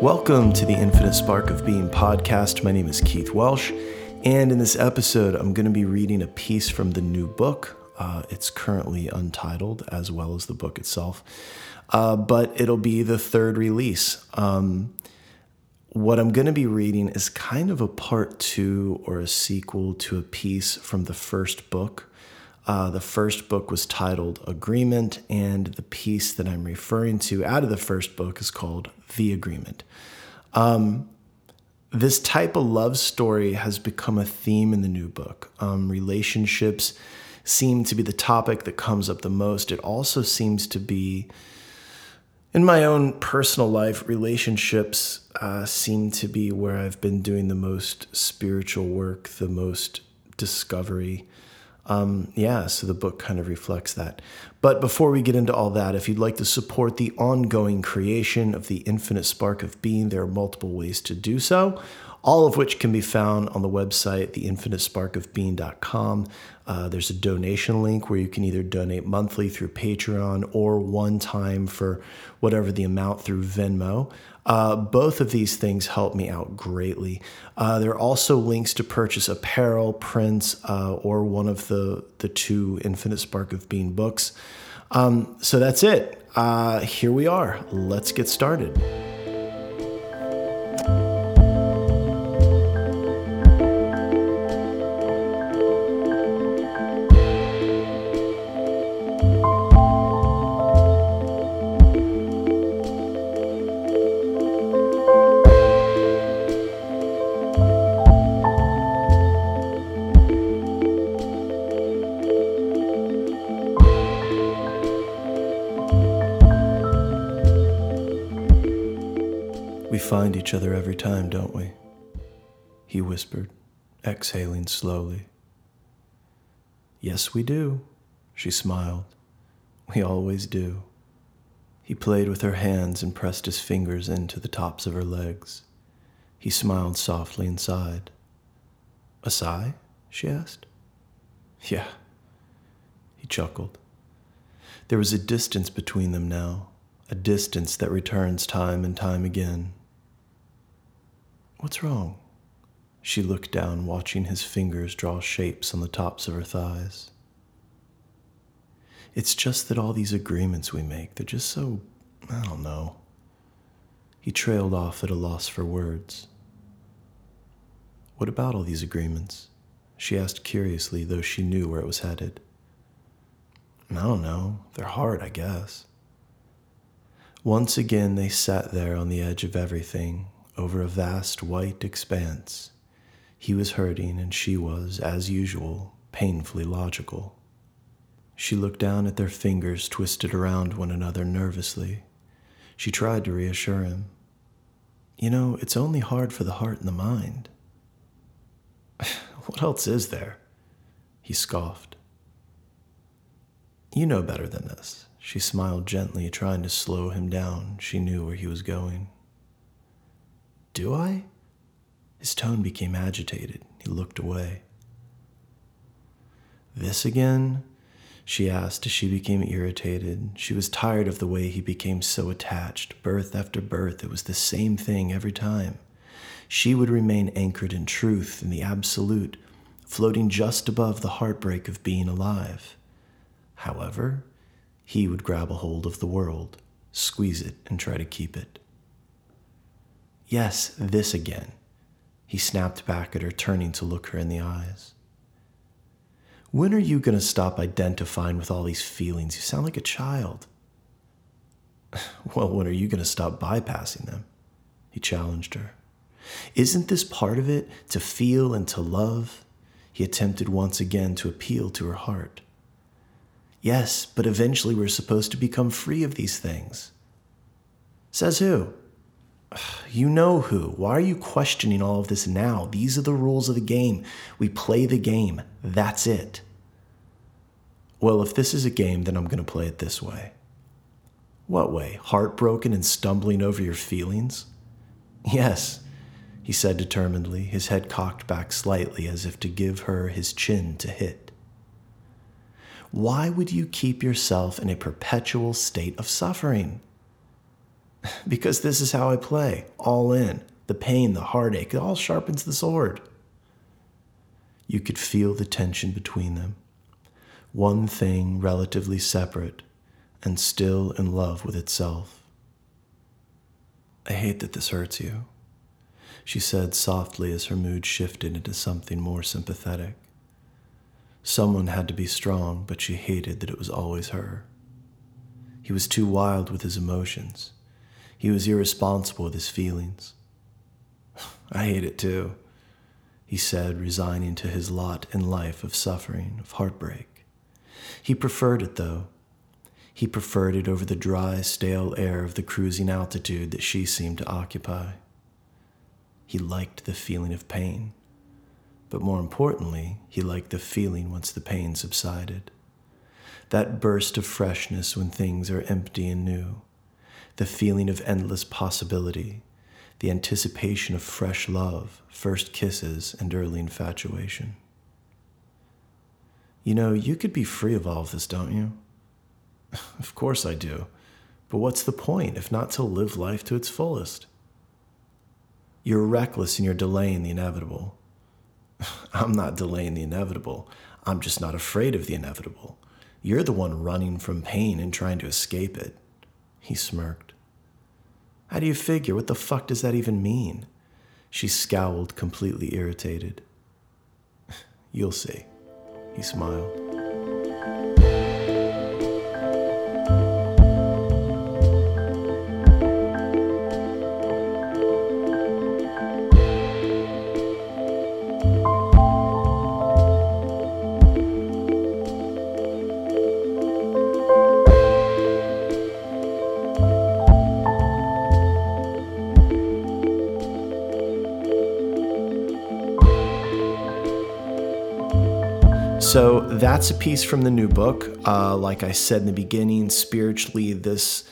Welcome to the Infinite Spark of Being podcast. My name is Keith Welsh, and in this episode, I'm going to be reading a piece from the new book. Uh, it's currently untitled, as well as the book itself, uh, but it'll be the third release. Um, what I'm going to be reading is kind of a part two or a sequel to a piece from the first book. Uh, the first book was titled Agreement, and the piece that I'm referring to out of the first book is called The Agreement. Um, this type of love story has become a theme in the new book. Um, relationships seem to be the topic that comes up the most. It also seems to be, in my own personal life, relationships uh, seem to be where I've been doing the most spiritual work, the most discovery. Um, yeah, so the book kind of reflects that. But before we get into all that, if you'd like to support the ongoing creation of the infinite spark of being, there are multiple ways to do so, all of which can be found on the website, theinfinitesparkofbeing.com. Uh, there's a donation link where you can either donate monthly through Patreon or one time for whatever the amount through Venmo. Uh, both of these things help me out greatly. Uh, there are also links to purchase apparel, prints, uh, or one of the, the two Infinite Spark of Being books. Um, so that's it. Uh, here we are. Let's get started. Each other every time, don't we? He whispered, exhaling slowly. Yes, we do, she smiled. We always do. He played with her hands and pressed his fingers into the tops of her legs. He smiled softly and sighed. A sigh? she asked. Yeah. He chuckled. There was a distance between them now, a distance that returns time and time again. What's wrong? She looked down, watching his fingers draw shapes on the tops of her thighs. It's just that all these agreements we make, they're just so, I don't know. He trailed off at a loss for words. What about all these agreements? She asked curiously, though she knew where it was headed. I don't know. They're hard, I guess. Once again, they sat there on the edge of everything, over a vast white expanse. He was hurting, and she was, as usual, painfully logical. She looked down at their fingers twisted around one another nervously. She tried to reassure him. You know, it's only hard for the heart and the mind. what else is there? He scoffed. You know better than this. She smiled gently, trying to slow him down. She knew where he was going. Do I? His tone became agitated. He looked away. This again? She asked as she became irritated. She was tired of the way he became so attached. Birth after birth, it was the same thing every time. She would remain anchored in truth, in the absolute, floating just above the heartbreak of being alive. However, he would grab a hold of the world, squeeze it, and try to keep it. Yes, this again. He snapped back at her, turning to look her in the eyes. When are you going to stop identifying with all these feelings? You sound like a child. Well, when are you going to stop bypassing them? He challenged her. Isn't this part of it, to feel and to love? He attempted once again to appeal to her heart. Yes, but eventually we're supposed to become free of these things. Says who? You know who. Why are you questioning all of this now? These are the rules of the game. We play the game. That's it. Well, if this is a game, then I'm going to play it this way. What way? Heartbroken and stumbling over your feelings? Yes, he said determinedly, his head cocked back slightly as if to give her his chin to hit. Why would you keep yourself in a perpetual state of suffering? Because this is how I play, all in. The pain, the heartache, it all sharpens the sword. You could feel the tension between them. One thing relatively separate and still in love with itself. I hate that this hurts you, she said softly as her mood shifted into something more sympathetic. Someone had to be strong, but she hated that it was always her. He was too wild with his emotions. He was irresponsible with his feelings. I hate it too, he said, resigning to his lot in life of suffering, of heartbreak. He preferred it, though. He preferred it over the dry, stale air of the cruising altitude that she seemed to occupy. He liked the feeling of pain, but more importantly, he liked the feeling once the pain subsided. That burst of freshness when things are empty and new, the feeling of endless possibility, the anticipation of fresh love, first kisses, and early infatuation. You know, you could be free of all of this, don't you? of course I do. But what's the point if not to live life to its fullest? You're reckless and you're delaying the inevitable. I'm not delaying the inevitable. I'm just not afraid of the inevitable. You're the one running from pain and trying to escape it. He smirked. How do you figure? What the fuck does that even mean? She scowled, completely irritated. You'll see. He smiled. So that's a piece from the new book. Uh, like I said in the beginning, spiritually, this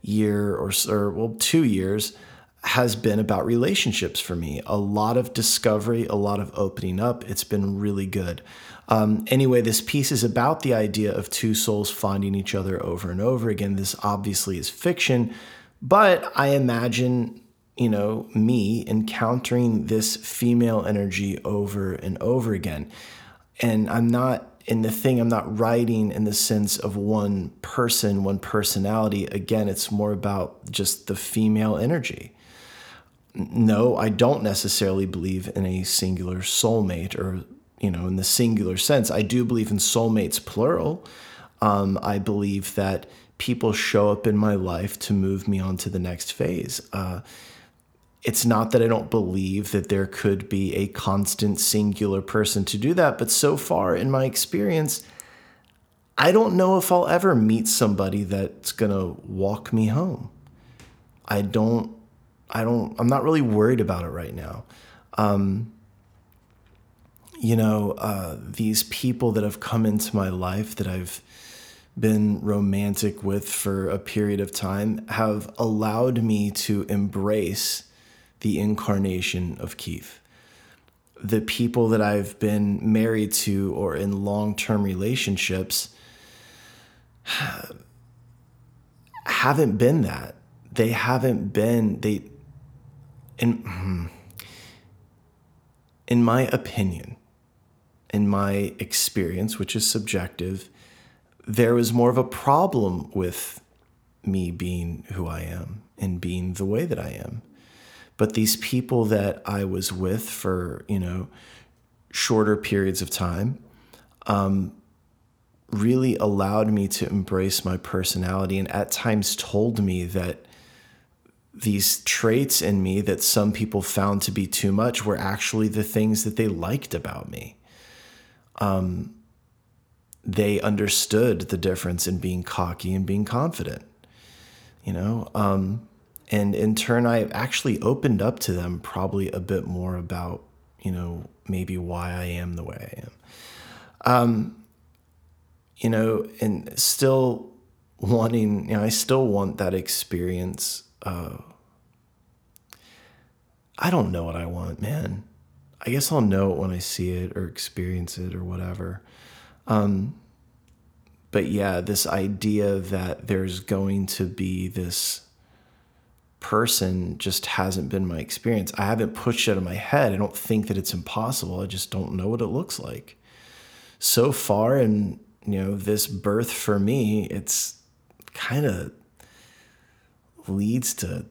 year or, or, well, two years has been about relationships for me. A lot of discovery, a lot of opening up. It's been really good. Um, anyway, this piece is about the idea of two souls finding each other over and over again. This obviously is fiction, but I imagine you know, me encountering this female energy over and over again and I'm not in the thing, I'm not writing in the sense of one person, one personality. Again, it's more about just the female energy. No, I don't necessarily believe in a singular soulmate or, you know, in the singular sense. I do believe in soulmates, plural. Um, I believe that people show up in my life to move me on to the next phase. Uh, it's not that I don't believe that there could be a constant singular person to do that, but so far in my experience, I don't know if I'll ever meet somebody that's going to walk me home. I don't, I don't, I'm not really worried about it right now. Um, you know, uh, these people that have come into my life that I've been romantic with for a period of time have allowed me to embrace the incarnation of Keith. The people that I've been married to or in long term relationships haven't been that. They haven't been, they, in, hmm, in my opinion, in my experience, which is subjective, there was more of a problem with me being who I am and being the way that I am. But these people that I was with for, you know, shorter periods of time um, really allowed me to embrace my personality and at times told me that these traits in me that some people found to be too much were actually the things that they liked about me. Um, they understood the difference in being cocky and being confident. You know, um, and in turn i actually opened up to them probably a bit more about you know maybe why i am the way i am. Um, you know and still wanting you know i still want that experience uh, i don't know what i want man. I guess i'll know it when i see it or experience it or whatever. Um, but yeah this idea that there's going to be this person just hasn't been my experience. I haven't pushed it in my head. I don't think that it's impossible. I just don't know what it looks like. So far in, you know, this birth for me, it's kind of leads to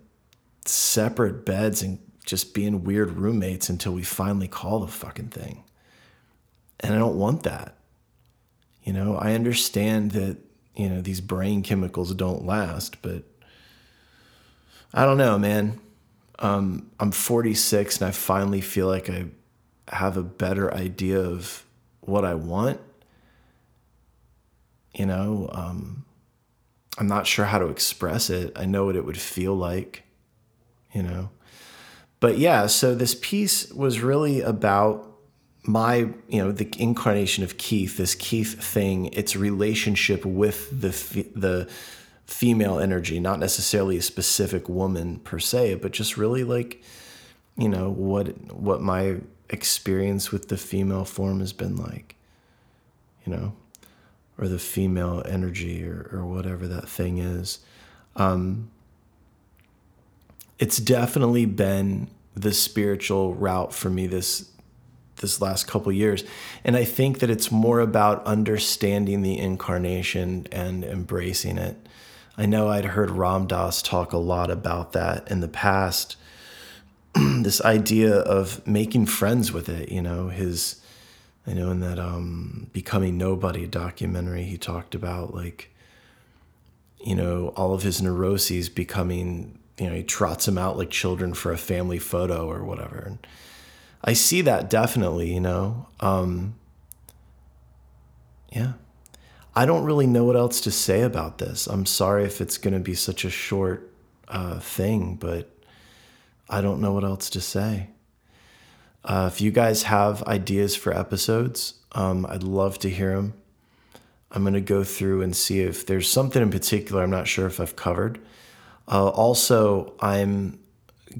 separate beds and just being weird roommates until we finally call the fucking thing. And I don't want that. You know, I understand that, you know, these brain chemicals don't last, but I don't know, man. Um, I'm 46 and I finally feel like I have a better idea of what I want. You know, um, I'm not sure how to express it. I know what it would feel like, you know. But yeah, so this piece was really about my, you know, the incarnation of Keith, this Keith thing, its relationship with the the female energy, not necessarily a specific woman per se, but just really like, you know, what what my experience with the female form has been like, you know, or the female energy or, or whatever that thing is. Um, it's definitely been the spiritual route for me this this last couple years and i think that it's more about understanding the incarnation and embracing it i know i'd heard ram dass talk a lot about that in the past this idea of making friends with it you know his I know in that um, Becoming Nobody documentary, he talked about like, you know, all of his neuroses becoming, you know, he trots them out like children for a family photo or whatever. And I see that definitely, you know. Um, yeah. I don't really know what else to say about this. I'm sorry if it's going to be such a short uh, thing, but I don't know what else to say. Uh, if you guys have ideas for episodes, um, I'd love to hear them. I'm going to go through and see if there's something in particular I'm not sure if I've covered. Uh, also, I'm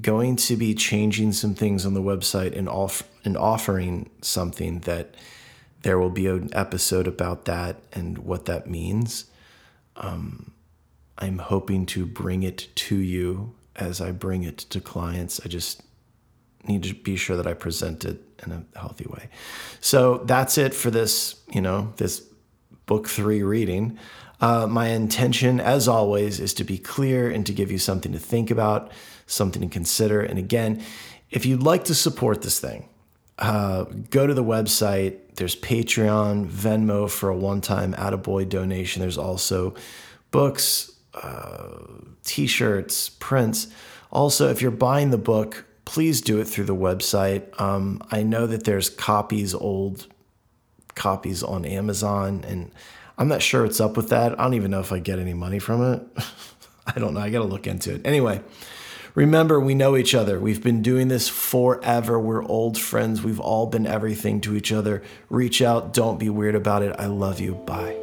going to be changing some things on the website and, off- and offering something that there will be an episode about that and what that means. Um, I'm hoping to bring it to you as I bring it to clients. I just need to be sure that I present it in a healthy way. So that's it for this, you know, this book three reading. Uh, my intention, as always, is to be clear and to give you something to think about, something to consider. And again, if you'd like to support this thing, uh, go to the website. There's Patreon, Venmo for a one time Attaboy donation. There's also books, uh, t shirts, prints. Also, if you're buying the book, please do it through the website. Um, I know that there's copies, old copies on Amazon, and I'm not sure what's up with that. I don't even know if I get any money from it. I don't know. I got to look into it. Anyway, remember, we know each other. We've been doing this forever. We're old friends. We've all been everything to each other. Reach out. Don't be weird about it. I love you. Bye.